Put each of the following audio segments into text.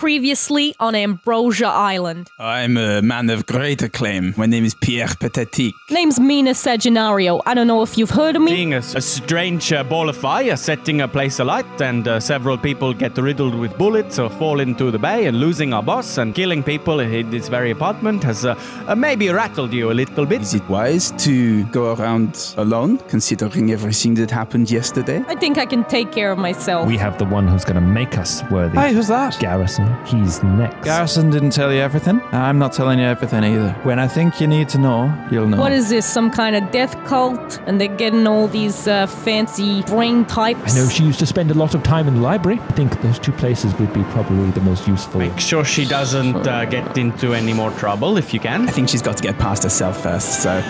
Previously on Ambrosia Island. I'm a man of great acclaim. My name is Pierre Petatic. Name's Mina Segenario. I don't know if you've heard of me. Seeing a, a strange uh, ball of fire setting a place alight, and uh, several people get riddled with bullets or fall into the bay, and losing our boss and killing people in this very apartment has uh, uh, maybe rattled you a little bit. Is it wise to go around alone, considering everything that happened yesterday? I think I can take care of myself. We have the one who's going to make us worthy. Hey, who's that? Garrison. He's next. Garrison didn't tell you everything. I'm not telling you everything either. When I think you need to know, you'll know. What is this? Some kind of death cult? And they're getting all these uh, fancy brain types. I know she used to spend a lot of time in the library. I think those two places would be probably the most useful. Make sure she doesn't uh, get into any more trouble if you can. I think she's got to get past herself first, so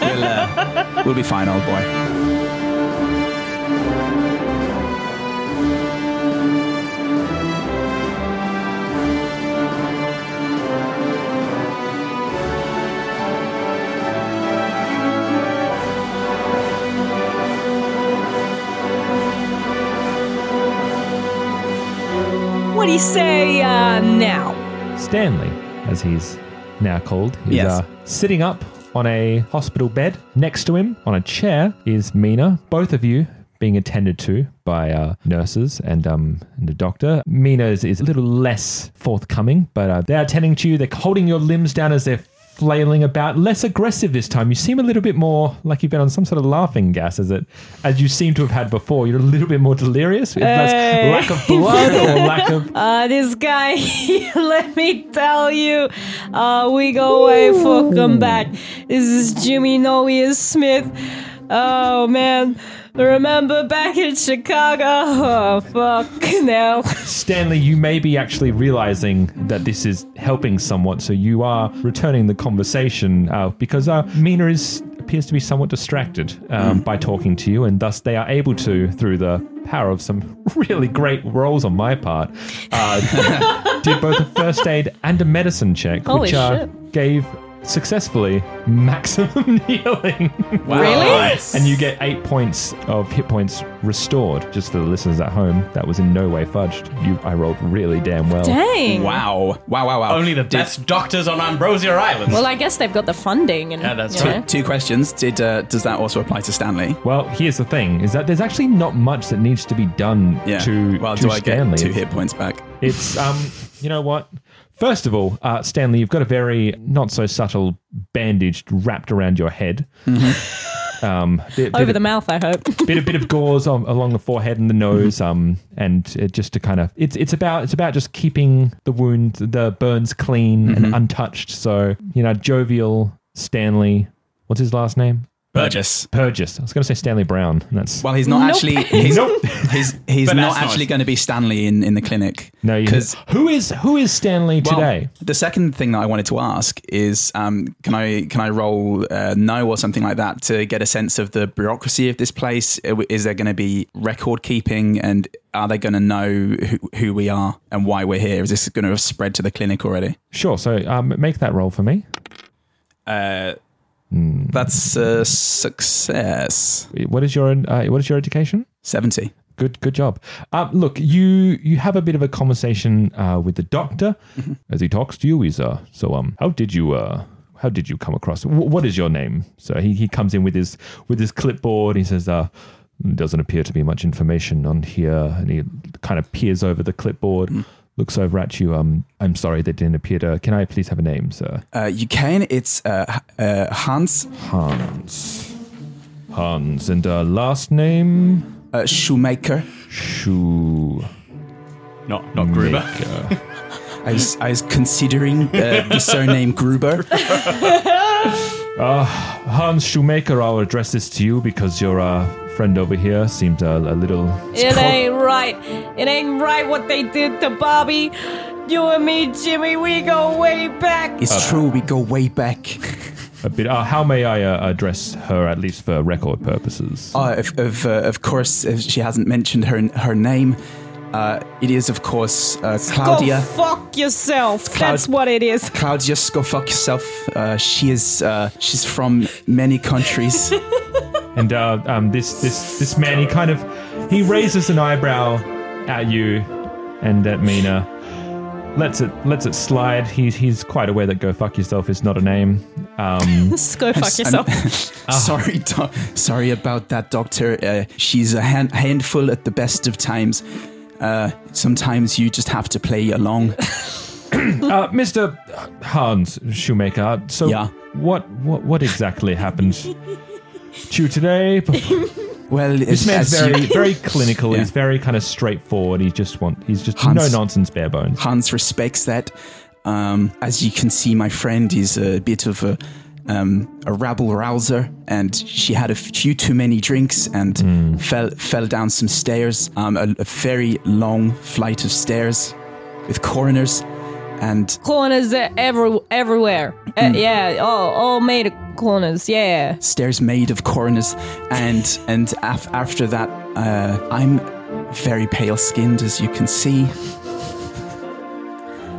we'll, uh, we'll be fine, old boy. What do you say uh, now? Stanley, as he's now called, is Yes. uh, sitting up on a hospital bed. Next to him, on a chair, is Mina. Both of you being attended to by uh, nurses and um and the doctor. Mina is, is a little less forthcoming, but uh, they're attending to you. They're holding your limbs down as they're flailing about. Less aggressive this time. You seem a little bit more like you've been on some sort of laughing gas, as it as you seem to have had before. You're a little bit more delirious. Hey. lack of blood or lack of Uh, this guy, let me tell you, uh, we go way fucking back. This is Jimmy Noe Smith. Oh man, remember back in Chicago? Oh fuck now. Stanley, you may be actually realizing that this is helping somewhat, so you are returning the conversation uh, because uh, Mina is appears to be somewhat distracted um, by talking to you, and thus they are able to, through the power of some really great rolls on my part, uh, did both a first aid and a medicine check, Holy which uh, gave successfully maximum healing. Really? And you get eight points of hit points restored. Just for the listeners at home, that was in no way fudged. You, I rolled really damn well. Dang. Wow. Wow, wow, wow. Only the Did- best doctors on Ambrosia Island. Well, I guess they've got the funding, and Yeah, that's you know. Two questions. Did uh, Does that also apply to Stanley? Well, here's the thing: is that there's actually not much that needs to be done Yeah. to well, to do I Stanley. get two hit points back? It's um, you know what? First of all, uh, Stanley, you've got a very not so subtle bandage wrapped around your head. Um, bit, Over bit the mouth, I hope. bit, a bit of gauze on, along the forehead and the nose, um, and uh, just to kind of it's it's about it's about just keeping the wound, the burns clean and untouched. So you know, jovial Stanley. What's his last name? Burgess. Purgis. I was going to say Stanley Brown. That's Well, he's not Nope. actually. He's, he's, he's But not that's not- actually going to be Stanley in, in the clinic. no. You, because who is who is Stanley Well, today? The second thing that I wanted to ask is, um, can I can I roll uh, know or something like that to get a sense of the bureaucracy of this place? Uh, Is there going to be record keeping, and are they going to know who, who we are and why we're here? Is this going to have spread to the clinic already? Sure. So um, make that roll for me. Uh, That's a success. What is your uh, what is your education? Seventy. Good, good job. Um, look, you you have a bit of a conversation uh, with the doctor as he talks to you. He's uh, so um, how did you uh, how did you come across? wh- what is your name? So he, he comes in with his with his clipboard. He says, uh, doesn't appear to be much information on here, and he kind of peers over the clipboard. Looks over at you. Um, I'm sorry, that didn't appear to. Can I please have a name, sir? Uh, you can. It's uh, uh, Hans Hans. Hans, and uh, last name uh, Shoemaker. Shoe. Not not Gruber. I was, I was considering uh, the surname Gruber. Uh, Hans Shoemaker, I'll address this to you because your uh, friend over here seemed a, a little. It ain't right. It ain't right what they did to Bobby. You and me, Jimmy, we go way back. It's true. We go way back. A bit. Uh, how may I uh, address her, at least for record purposes? Uh, of, of, uh, of course, if she hasn't mentioned her her name, uh, it is of course uh, Go Claudia. fuck yourself. Cloud- That's what it is. Claudia, go fuck yourself. Uh, she is. Uh, she's from many countries. And uh, um, this this this man, he kind of he raises an eyebrow at you and at Mina. Lets it lets it slide. He's he's quite aware that "go fuck yourself" is not a name. Um, go fuck yourself. sorry, do- sorry about that, Doctor. Uh, she's a hand- handful at the best of times. Uh, sometimes you just have to play along. uh, Mister Hans Shoemaker. So Yeah. what what what exactly happened to you today? Well, This as, man's very you- very clinical. Yeah. He's very kind of straightforward. He just want he's just Hans- no nonsense bare bones. Hans respects that. Um, as you can see, my friend is a bit of a um, a rabble rouser, and she had a few too many drinks and Hmm. fell fell down some stairs, um, a, a very long flight of stairs with corners, and corners every, everywhere. Uh, Hmm. yeah, all, all made of corners. Yeah. stairs made of corners, and and af- after that, uh, I'm very pale skinned, as you can see.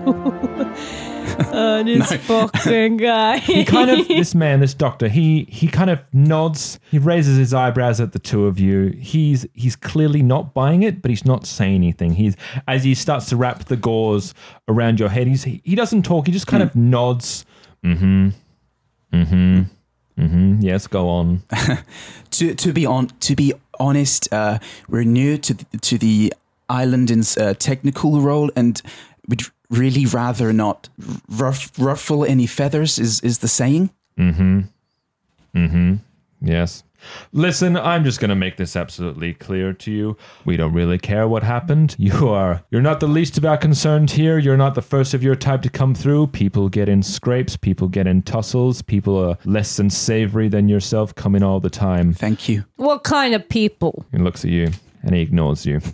Uh, this fucking guy. he kind of this man this doctor he he kind of nods. He raises his eyebrows at the two of you. He's he's clearly not buying it but he's not saying anything. He's as he starts to wrap the gauze around your head he's he doesn't talk. He just kind of nods. Mm-hmm. Mm-hmm. Mm-hmm. Yes go on. To to be on to be honest, uh, we're new to the, to the island's uh, technical role, and we'd really rather not ruff, ruffle any feathers. Is is the saying? Hmm. Hmm. Yes. Listen, I'm just going to make this absolutely clear to you. We don't really care what happened. You are you're not the least of our concerned here. You're not the first of your type to come through. People get in scrapes, people get in tussles, people are less than savory than yourself coming all the time. Thank you. what kind of people? He looks at you and he ignores you.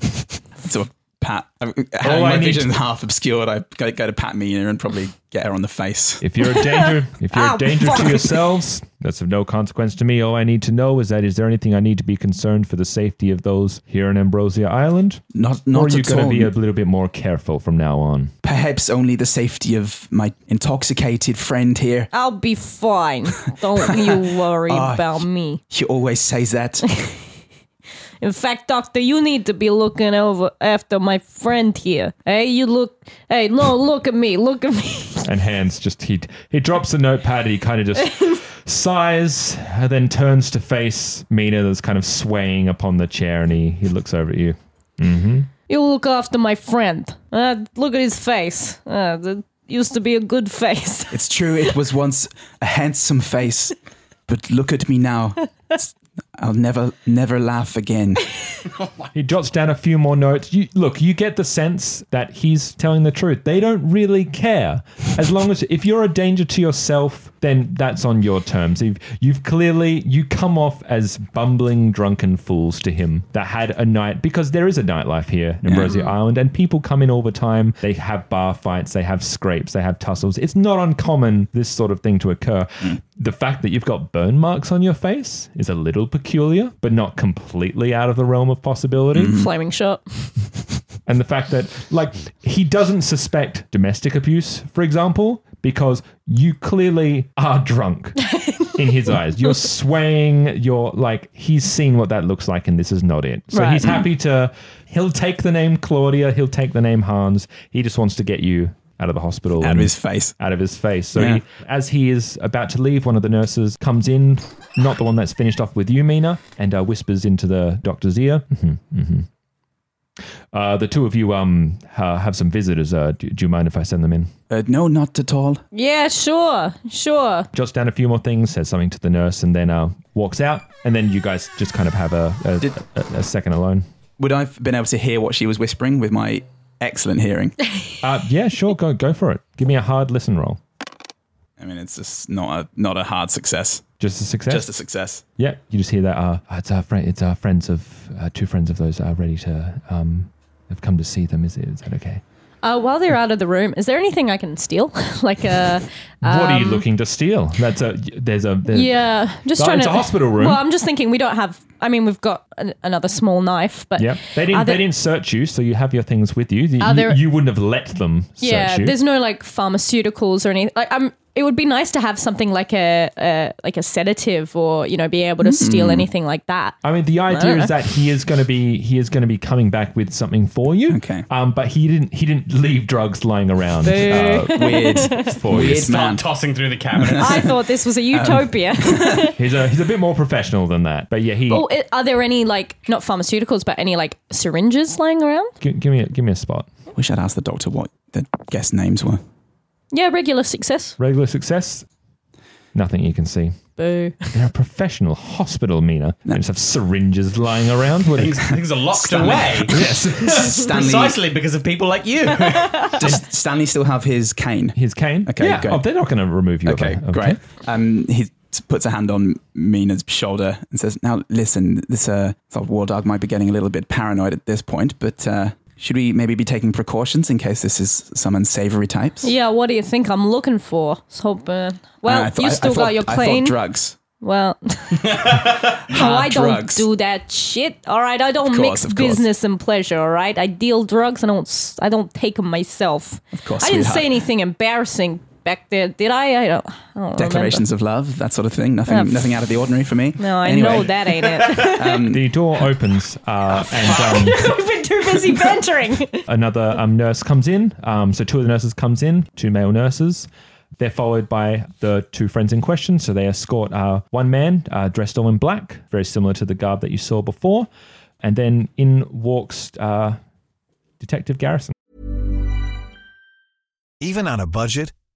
So pat. All my I need vision to- half obscured. I go, go to pat Mina and probably get her on the face. If you're a danger, if you're Ow, a danger fuck. to yourselves, that's of no consequence to me. All I need to know is that is there anything I need to be concerned for the safety of those here in Ambrosia Island? Not or not are you going to be a little bit more careful from now on? Perhaps only the safety of my intoxicated friend here. I'll be fine. Don't you worry Ah, about me. He always says that. In fact, doctor, you need to be looking over after my friend here. Hey, you look. Hey, no, look at me. Look at me. And hands just he he drops the notepad. And He kind of just sighs, and then turns to face Mina, that's kind of swaying upon the chair, and he he looks over at you. You look after my friend. Uh, look at his face. Uh, that used to be a good face. It's true, it was once a handsome face, but look at me now. It's- I'll never, never laugh again. Oh he jots down a few more notes. You look, you get the sense that he's telling the truth. They don't really care as long as if you're a danger to yourself then that's on your terms. You've, you've clearly you come off as bumbling drunken fools to him that had a night because there is a nightlife here in Ambrosia Island, and people come in all the time. They have bar fights, they have scrapes, they have tussles. It's not uncommon this sort of thing to occur. Mm. The fact that you've got burn marks on your face is a little peculiar, but not completely out of the realm of possibility. Mm-hmm. Flaming shot. And the fact that, like, he doesn't suspect domestic abuse, for example, because you clearly are drunk in his eyes. You're swaying, you're like, he's seen what that looks like, and this is not it. So Right. he's happy to, he'll take the name Claudia, he'll take the name Hans. He just wants to get you out of the hospital. Out of his face. Out of his face. So Yeah. he, as he is about to leave, one of the nurses comes in, not the one that's finished off with you, Mina, and uh, whispers into the doctor's ear. Mhm, mhm. Uh, the two of you um ha- have some visitors. Uh, do, do you mind if I send them in? Uh, no, not at all. Yeah, sure, sure. Jots down a few more things, says something to the nurse, and then uh, walks out. And then you guys just kind of have a a, Did- a, a second alone. Would I have been able to hear what she was whispering with my excellent hearing? Uh, yeah, sure, go go for it. Give me a hard listen roll. I mean, it's just not a not a hard success. Just a success. Just a success. yeah, you just hear that. Uh, it's our friend. It's our friends of uh, two friends of those are ready to um have come to see them. Is it? Is that okay? Uh, while they're out of the room, is there anything I can steal? like a. what are you um, looking to steal? That's a there's a there's, Yeah, just Oh, trying it's to. a hospital room. Well, I'm just thinking we don't have. I mean, we've got an, another small knife, but Yeah, they didn't. there- They didn't search you, so you have your things with you. You, there- you wouldn't have let them Yeah, search you. there's no like pharmaceuticals or anything. Like, I'm. It would be nice to have something like a, a like a sedative, or you know, be able to steal anything like that. I mean, the idea is that he is going to be he is going to be coming back with something for you. Okay. Um, but he didn't he didn't leave drugs lying around uh, Weird. for you. Weird man. tossing through the cabinets. I thought this was a utopia. He's a he's a bit more professional than that. But yeah, he oh, are there any like not pharmaceuticals, but any like syringes lying around? gi- give me a, give me a spot. Wish I'd asked the doctor what the guest names were. Yeah, regular success. Regular success. Nothing you can see. Boo. They're a professional hospital, Mina. They just have syringes lying around. What things, things are locked Stanley. away. yes. Stanley, Precisely because of people like you. does Stanley still have his cane? His cane. Okay, Yeah. good. Oh, they're not going to remove you. of Okay, of a great. Um, he t- puts a hand on Mina's shoulder and says, "Now listen, this uh, thought war dog might be getting a little bit paranoid at this point, but uh, should we maybe be taking precautions in case this is some unsavory types?" Yeah, what do you think I'm looking for? Was hoping. Well, Uh, thought- you I- I still thought- got your plane. drugs. Well, no, I don't do that shit. All right, I don't course, mix business and pleasure. All right, I deal drugs. I don't. I don't take them myself. Of course, I didn't sweetheart. say anything embarrassing back there, did I? I don't. I don't Declarations of love, that sort of thing. Nothing, Uh, nothing out of the ordinary for me. No, I Anyway, know that ain't it. The door opens uh, and um, We've been too busy bantering. another um, nurse comes in. Um, so two of the nurses comes in, two male nurses. They're followed by the two friends in question. So they escort uh, one man uh, dressed all in black, very similar to the garb that you saw before. And then in walks uh, Detective Garrison. Even on a budget,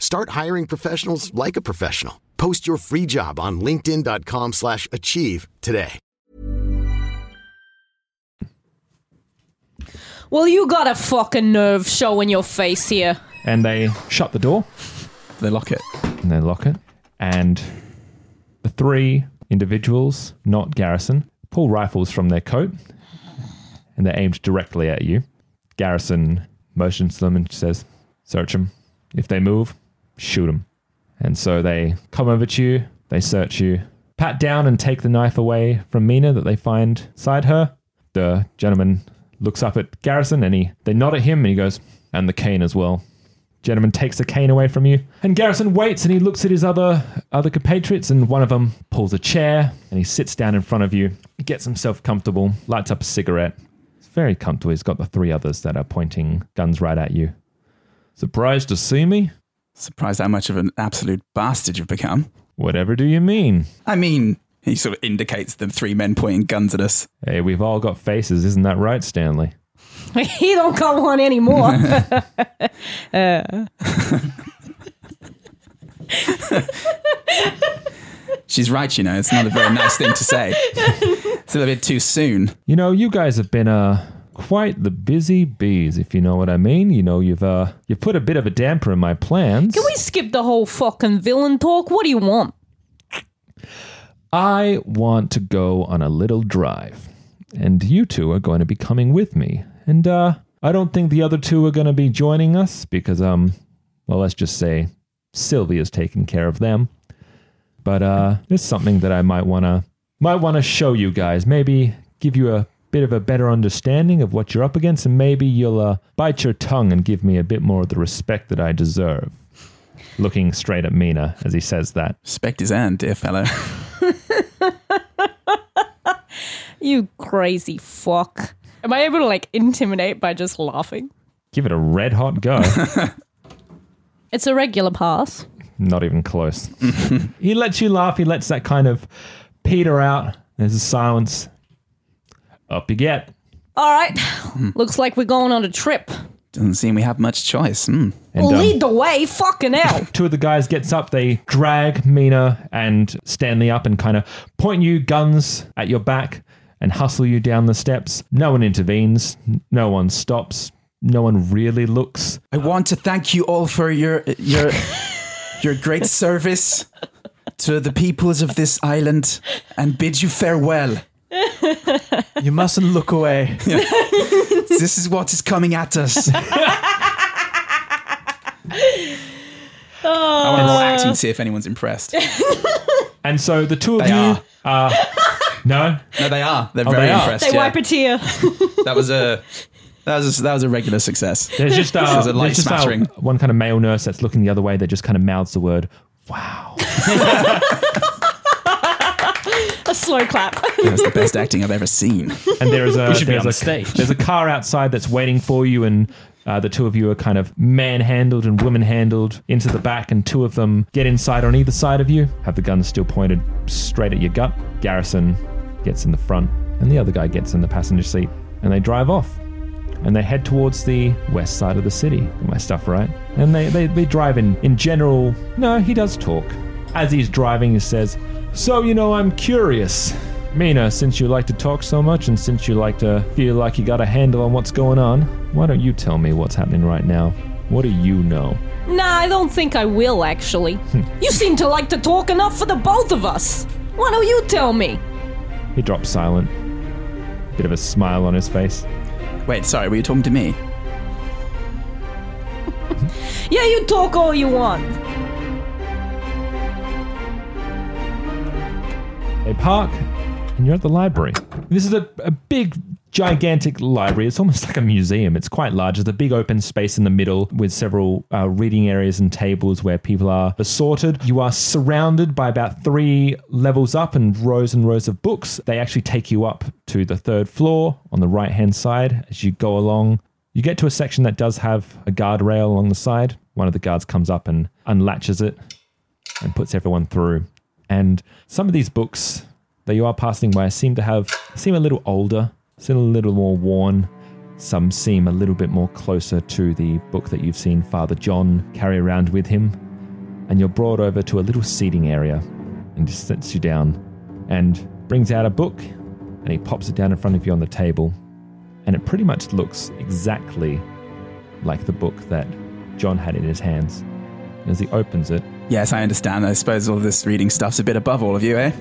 Start hiring professionals like a professional. Post your free job on linkedin.com/achieve slash achieve today. well, you got a fucking nerve showing your face here. And they shut the door They lock it. and they lock it. And the three individuals, not Garrison, pull rifles from their coat and they're aimed directly at you. Garrison motions to them and says, Search them. If they move, shoot them. And so they come over to you, they search you, pat down and take the knife away from Mina that they find beside her. The gentleman looks up at Garrison and he they nod at him and he goes, and the cane as well. Gentleman takes the cane away from you, and Garrison waits and he looks at his other other compatriots, and one of them pulls a chair and he sits down in front of you. He gets himself comfortable, lights up a cigarette. It's very comfortable. He's got the three others that are pointing guns right at you. Surprised to see me? Surprised how much of an absolute bastard you've become. Whatever do you mean? I mean, he sort of indicates the three men pointing guns at us. Hey, we've all got faces, isn't that right, Stanley? he don't got one anymore. uh, She's right, you know. It's not a very nice thing to say. It's a little bit too soon. You know, you guys have been uh quite the busy bees, if you know what I mean. You know, you've uh you've put a bit of a damper in my plans. can we skip the whole fucking villain talk? What do you want? I want to go on a little drive, and you two are going to be coming with me. And uh, I don't think the other two are going to be joining us because, um, well, let's just say Sylvia's taking care of them. But uh, there's something that I might want to might want to show you guys. Maybe give you a bit of a better understanding of what you're up against, and maybe you'll uh, bite your tongue and give me a bit more of the respect that I deserve. Looking straight at Mina as he says that. Respect his hand, dear fellow. You crazy fuck. Am I able to like intimidate by just laughing? Give it a red hot go. It's a regular pass. Not even close. he lets you laugh. He lets that kind of peter out. There's a silence. Up you get. All right. Looks like we're going on a trip. Doesn't seem we have much choice. Hmm. And, um, lead the way. Fucking hell. two of the guys gets up. They drag Mina and Stanley up and kind of point you guns at your back and hustle you down the steps. No one intervenes. No one stops. No one really looks. I want to thank you all for your your your great service to the peoples of this island and bid you farewell. You mustn't look away. This is what is coming at us. I want to roll acting to see if anyone's impressed. And so the two of They you are. no. No, they are. They're Oh, very they are. impressed. They yeah. wipe a tear. That was a that was a, that was a regular success. There's just, uh, There's a light there's just uh, smattering. one kind of male nurse that's looking the other way that just kind of mouths the word, wow. A slow clap. That's the best acting I've ever seen. and there is a should be there's on a the stage. There's a car outside that's waiting for you, and uh, the two of you are kind of manhandled and woman handled into the back, and two of them get inside on either side of you, have the guns still pointed straight at your gut. Garrison gets in the front, and the other guy gets in the passenger seat, and they drive off. And they head towards the west side of the city. Got my stuff right. And they, they, they drive in, in general. No, he does talk. As he's driving, he says, So, you know, I'm curious. Mina, since you like to talk so much and since you like to feel like you got a handle on what's going on, why don't you tell me what's happening right now? What do you know? nah, I don't think I will, actually. Hmm. you seem to like to talk enough for the both of us. Why don't you tell me? He drops silent. Bit of a smile on his face. Wait, sorry, were you talking to me? Yeah, you talk all you want. They park, and you're at the library. This is a, a big, gigantic library. It's almost like a museum. It's quite large. There's a big open space in the middle with several uh, reading areas and tables where people are assorted. You are surrounded by about three levels up and rows and rows of books. They actually take you up to the third floor on the right hand side as you go along. You get to a section that does have a guardrail along the side. One of the guards comes up and unlatches it and puts everyone through. And some of these books that you are passing by seem to have seem a little older, seem a little more worn. Some seem a little bit more closer to the book that you've seen Father John carry around with him. And you're brought over to a little seating area and just sits you down and brings out a book and he pops it down in front of you on the table. And it pretty much looks exactly like the book that John had in his hands. And as he opens it, Yes, I understand. I suppose all this reading stuff's a bit above all of you, eh?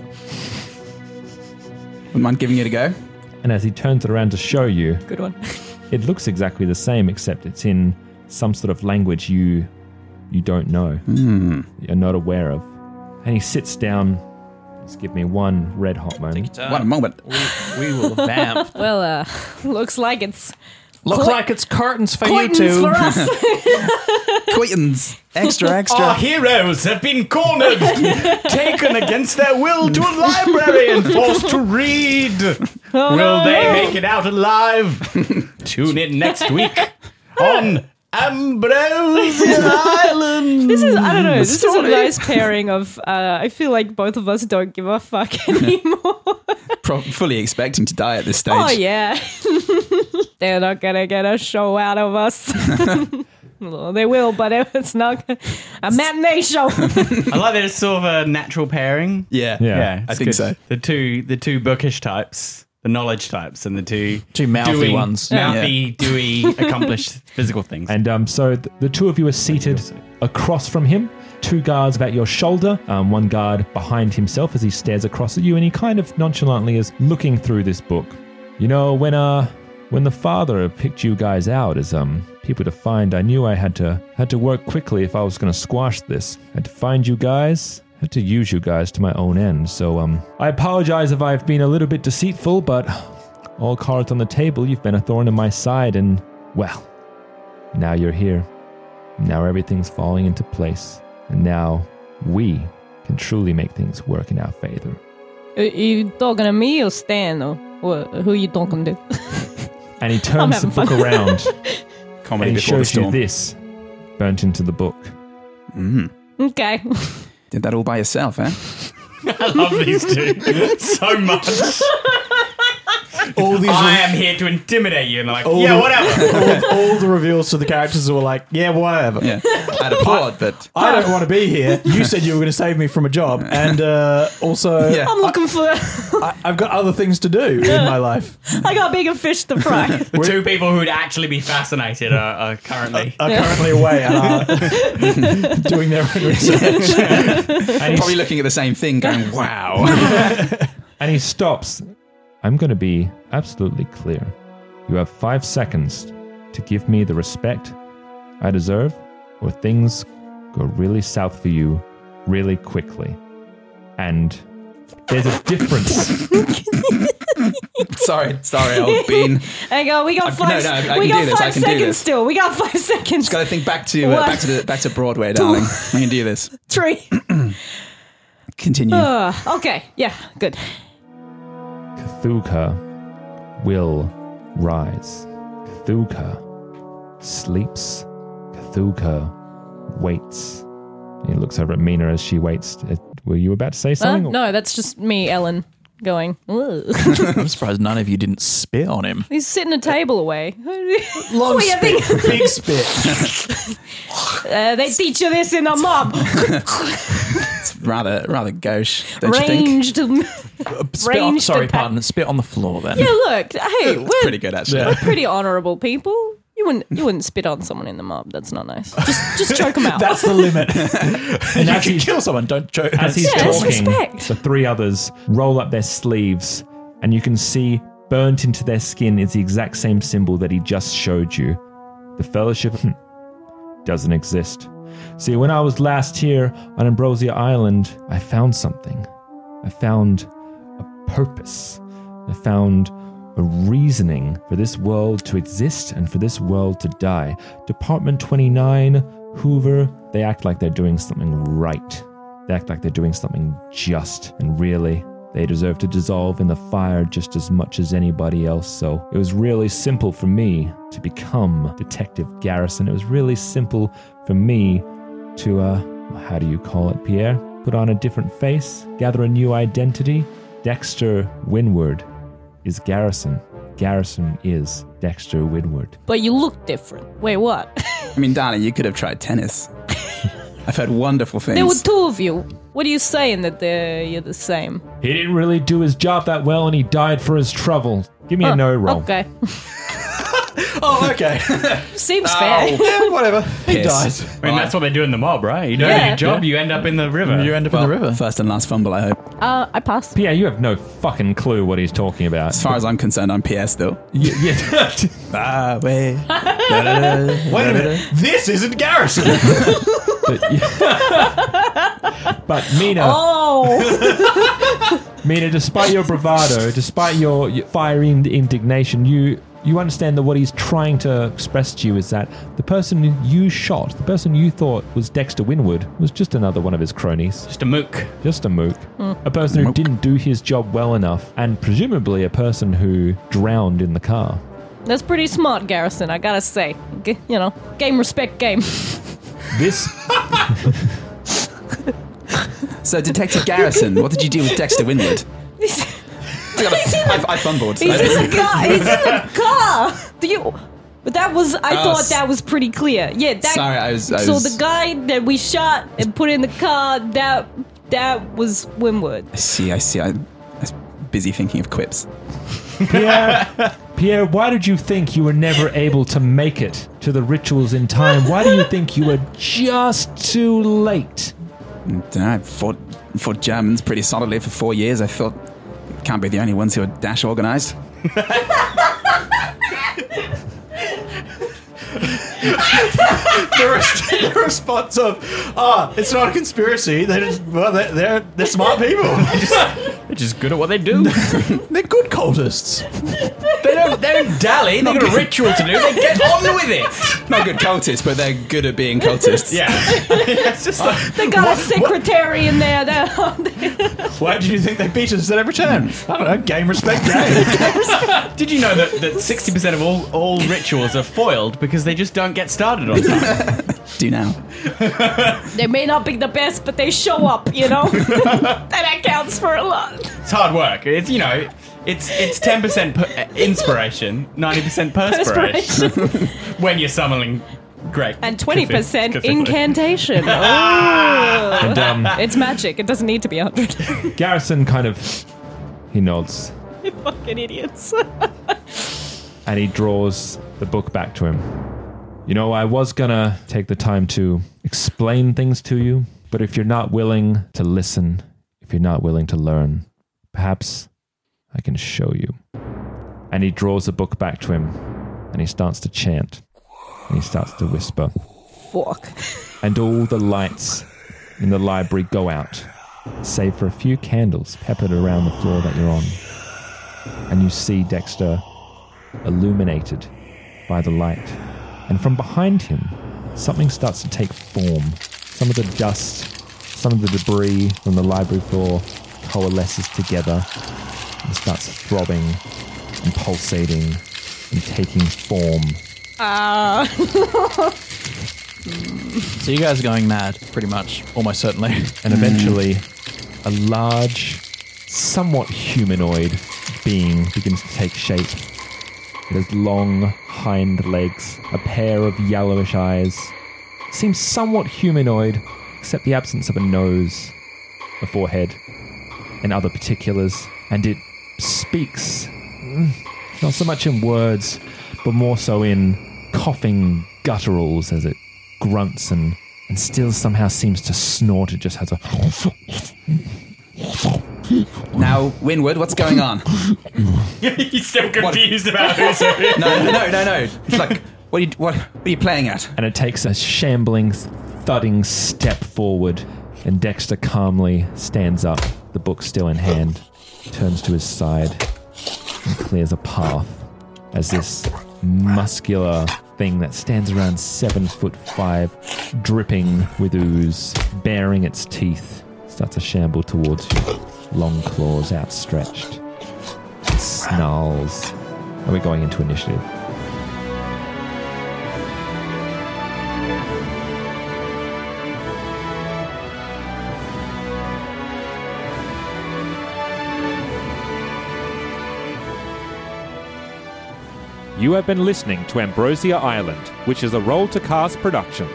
Wouldn't mind giving it a go? and as he turns it around to show you, Good one. it looks exactly the same except it's in some sort of language you you don't know you're not aware of and he sits down Just give me one red hot moment. One moment. We will vamp. Well, uh, looks like it's Look Cli- like it's curtains for curtains you two. for us. Quitins. Extra, extra. Our heroes have been cornered, taken against their will to a library and forced to read. Oh, Will no, they no. make it out alive? Tune in next week on Ambrosia Island. This is I don't know. This is a nice pairing of. Uh, I feel like both of us don't give a fuck anymore. Pro- fully expecting to die at this stage. oh yeah, they're not gonna get a show out of us. well, they will, but it's not a matinee show. I like that it's sort of a natural pairing. Yeah. Yeah. I think good. so. The two, the two bookish types, the knowledge types, and the two Two mouthy doing- ones. mouthy, dewy, accomplished physical things. And um, so th- the two of you are seated across from him. Two guards at your shoulder, um, one guard behind himself as he stares across at you, and he kind of nonchalantly is looking through this book. You know, when uh, when the father picked you guys out as um people to find, I knew I had to had to work quickly if I was going to squash this. I had to find you guys, had to use you guys to my own end. So um, I apologize if I've been a little bit deceitful, but all cards on the table, you've been a thorn in my side, and well, now you're here. Now everything's falling into place. And now we can truly make things work in our favor. Are you talking to me or Stan or what, who you talking to? And he turns the having book fun. around Comedy and he before the shows you this burnt into the book. Mm. Okay. Did that all by yourself, eh? I love these two so much. All these I am here to intimidate you, and like, All yeah, the- whatever. all, all the reveals to the characters were like, yeah, whatever. Yeah. I'd applaud, but I don't want to be here. You said you were going to save me from a job, and uh, also Yeah. I'm looking for. I, I've got other things to do in my life. I got bigger fish to fry. The two people who'd actually be fascinated are, are currently. Are currently away and are doing their own research. And he, probably looking at the same thing, going, "Wow." and he stops. I'm going to be absolutely clear. You have five seconds to give me the respect I deserve, or things go really south for you really quickly. And there's a difference. sorry, sorry, old bean. I go. We got I- five. no, no, I we got do this, I five seconds still. We got five seconds. Just got to think back to uh, back to the back to Broadway, darling. I can do this. Three. Continue. Uh, okay. Yeah. Good. Cthulka will rise. Cthulka sleeps. Cthulka waits. He looks over at Mina as she waits. Uh, Were you about to say Uh, something? no, that's just me, Ellen, going. "Ugh." I'm surprised none of you didn't spit on him. He's sitting a table away. Long What do spit, think? big spit. Uh, they teach you this in a mob. It's rather rather gauche, don't you think? Ranged. Spit on, Ranged sorry, attack. pardon. Spit on the floor then. Yeah, look. Hey, It's we're pretty good actually. we're pretty honourable people. You wouldn't you wouldn't spit on someone in the mob. That's not nice. Just just choke them out. That's the limit. And you as can he's, kill someone. Don't joke. as he's Yeah, it's talking, respect. the three others roll up their sleeves, and you can see burnt into their skin is the exact same symbol that he just showed you. The Fellowship hmm, doesn't exist. See, when I was last here on Ambrosia Island, I found something. I found a purpose. I found a reasoning for this world to exist and for this world to die. Department 29, Hoover, they act like they're doing something right. They act like they're doing something just, and really, they deserve to dissolve in the fire just as much as anybody else. So it was really simple for me to become Detective Garrison. It was really simple for me to, uh, how do you call it, Pierre? Put on a different face, gather a new identity. Dexter Winwood is Garrison. Garrison is Dexter Winwood. but you look different. Wait, what? I mean, darling, you could have tried tennis. I've heard wonderful things. there were two of you. What are you saying that they're, you're the same? He didn't really do his job that well and he died for his trouble. Give me a know roll. Okay. oh, okay. Seems fair. yeah, whatever. He Piss. dies. I mean, that's what they do in the mob, right? You don't Yeah. do your job, you end up in the river. You end up Well, in the river. First and last fumble, I hope. Uh, I passed. Pierre, you have no fucking clue what he's talking about. As far as I'm concerned, I'm PS still. Y- yeah. Ah, way. Wait a minute. This isn't Garrison. but, but Mina, Oh, Mina, despite your bravado, despite your, your fiery indignation, you you understand that what he's trying to express to you is that the person you shot, the person you thought was Dexter Winwood, was just another one of his cronies. Just a mook. Just a mook. Hmm. A person who didn't do his job well enough, and presumably a person who drowned in the car. That's pretty smart, Garrison. I gotta say. G- you know, game respect game. This So, Detective Garrison, what did you do with Dexter Winwood? I, I fumbled. He's in the car. He's in the car. Do you? But that was. I Oh, thought s- that was pretty clear. Yeah. That, Sorry, I was- I so was- the guy that we shot and put in the car. That that was Winwood. I see, I see. I, I was busy thinking of quips. Pierre, Pierre, why did you think you were never able to make it to the rituals in time? Why do you think you were just too late? Don't I fought, fought Germans pretty solidly for four years. I thought, can't be the only ones who are dash organized. the, res- the response of, ah, it's not a conspiracy. They're just, well, they're, they're, they're smart people. They're just good at what they do. they're good cultists. they don't. They don't dally. They've got a ritual to do. They get on with it. Not good cultists, but they're good at being cultists. Yeah. it's just like, They got a secretary in there. That Why do you think they beat us at every turn? I don't know. Game respect game. Did you know that that sixty percent of all all rituals are foiled because they just don't get started on time? Do now. they may not be the best, but they show up. You know, that counts for a lot. It's hard work. It's you know. It's it's ten percent inspiration, ninety percent perspiration. when you're summoning great And twenty percent Cthulhu. incantation. Oh. And um, It's magic. It doesn't need to be hundred. Garrison kind of he nods you fucking idiots. and he draws the book back to him. You know, I was gonna take the time to explain things to you, but if you're not willing to listen, if you're not willing to learn, perhaps I can show you. And he draws the book back to him and he starts to chant and he starts to whisper. Fuck. and all the lights in the library go out, save for a few candles peppered around the floor that you're on. And you see Dexter illuminated by the light. And from behind him, something starts to take form. Some of the dust, some of the debris from the library floor coalesces together and starts throbbing and pulsating and taking form. Ah. So you guys are going mad, pretty much, almost certainly. and eventually a large, somewhat humanoid being begins to take shape. Has long hind legs, a pair of yellowish eyes. Seems somewhat humanoid, except the absence of a nose, a forehead, and other particulars. And it speaks, mm, not so much in words, but more so in coughing gutturals as it grunts and, and still somehow seems to snort. It just has a. Now, Winwood, what's going on? He's still confused about who's who. No, no, no, no, no. It's like, what are you, what, what are you playing at? and it takes a shambling, thudding step forward. And Dexter calmly stands up, the book still in hand, turns to his side, and clears a path as this muscular thing that stands around seven foot five, dripping with ooze, baring its teeth, starts to shamble towards you, long claws outstretched. It snarls. Are we going into initiative? You have been listening to Ambrosia Island, which is a Roll to Cast production.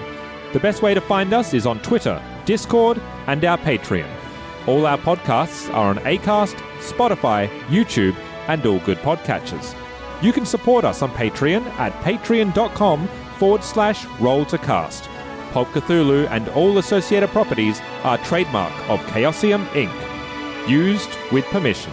The best way to find us is on Twitter, Discord, and our Patreon. All our podcasts are on Acast, Spotify, YouTube, and all good podcatchers. You can support us on Patreon at patreon.com forward slash roll to cast. Pulp Cthulhu and all associated properties are trademark of Chaosium Inc. Used with permission.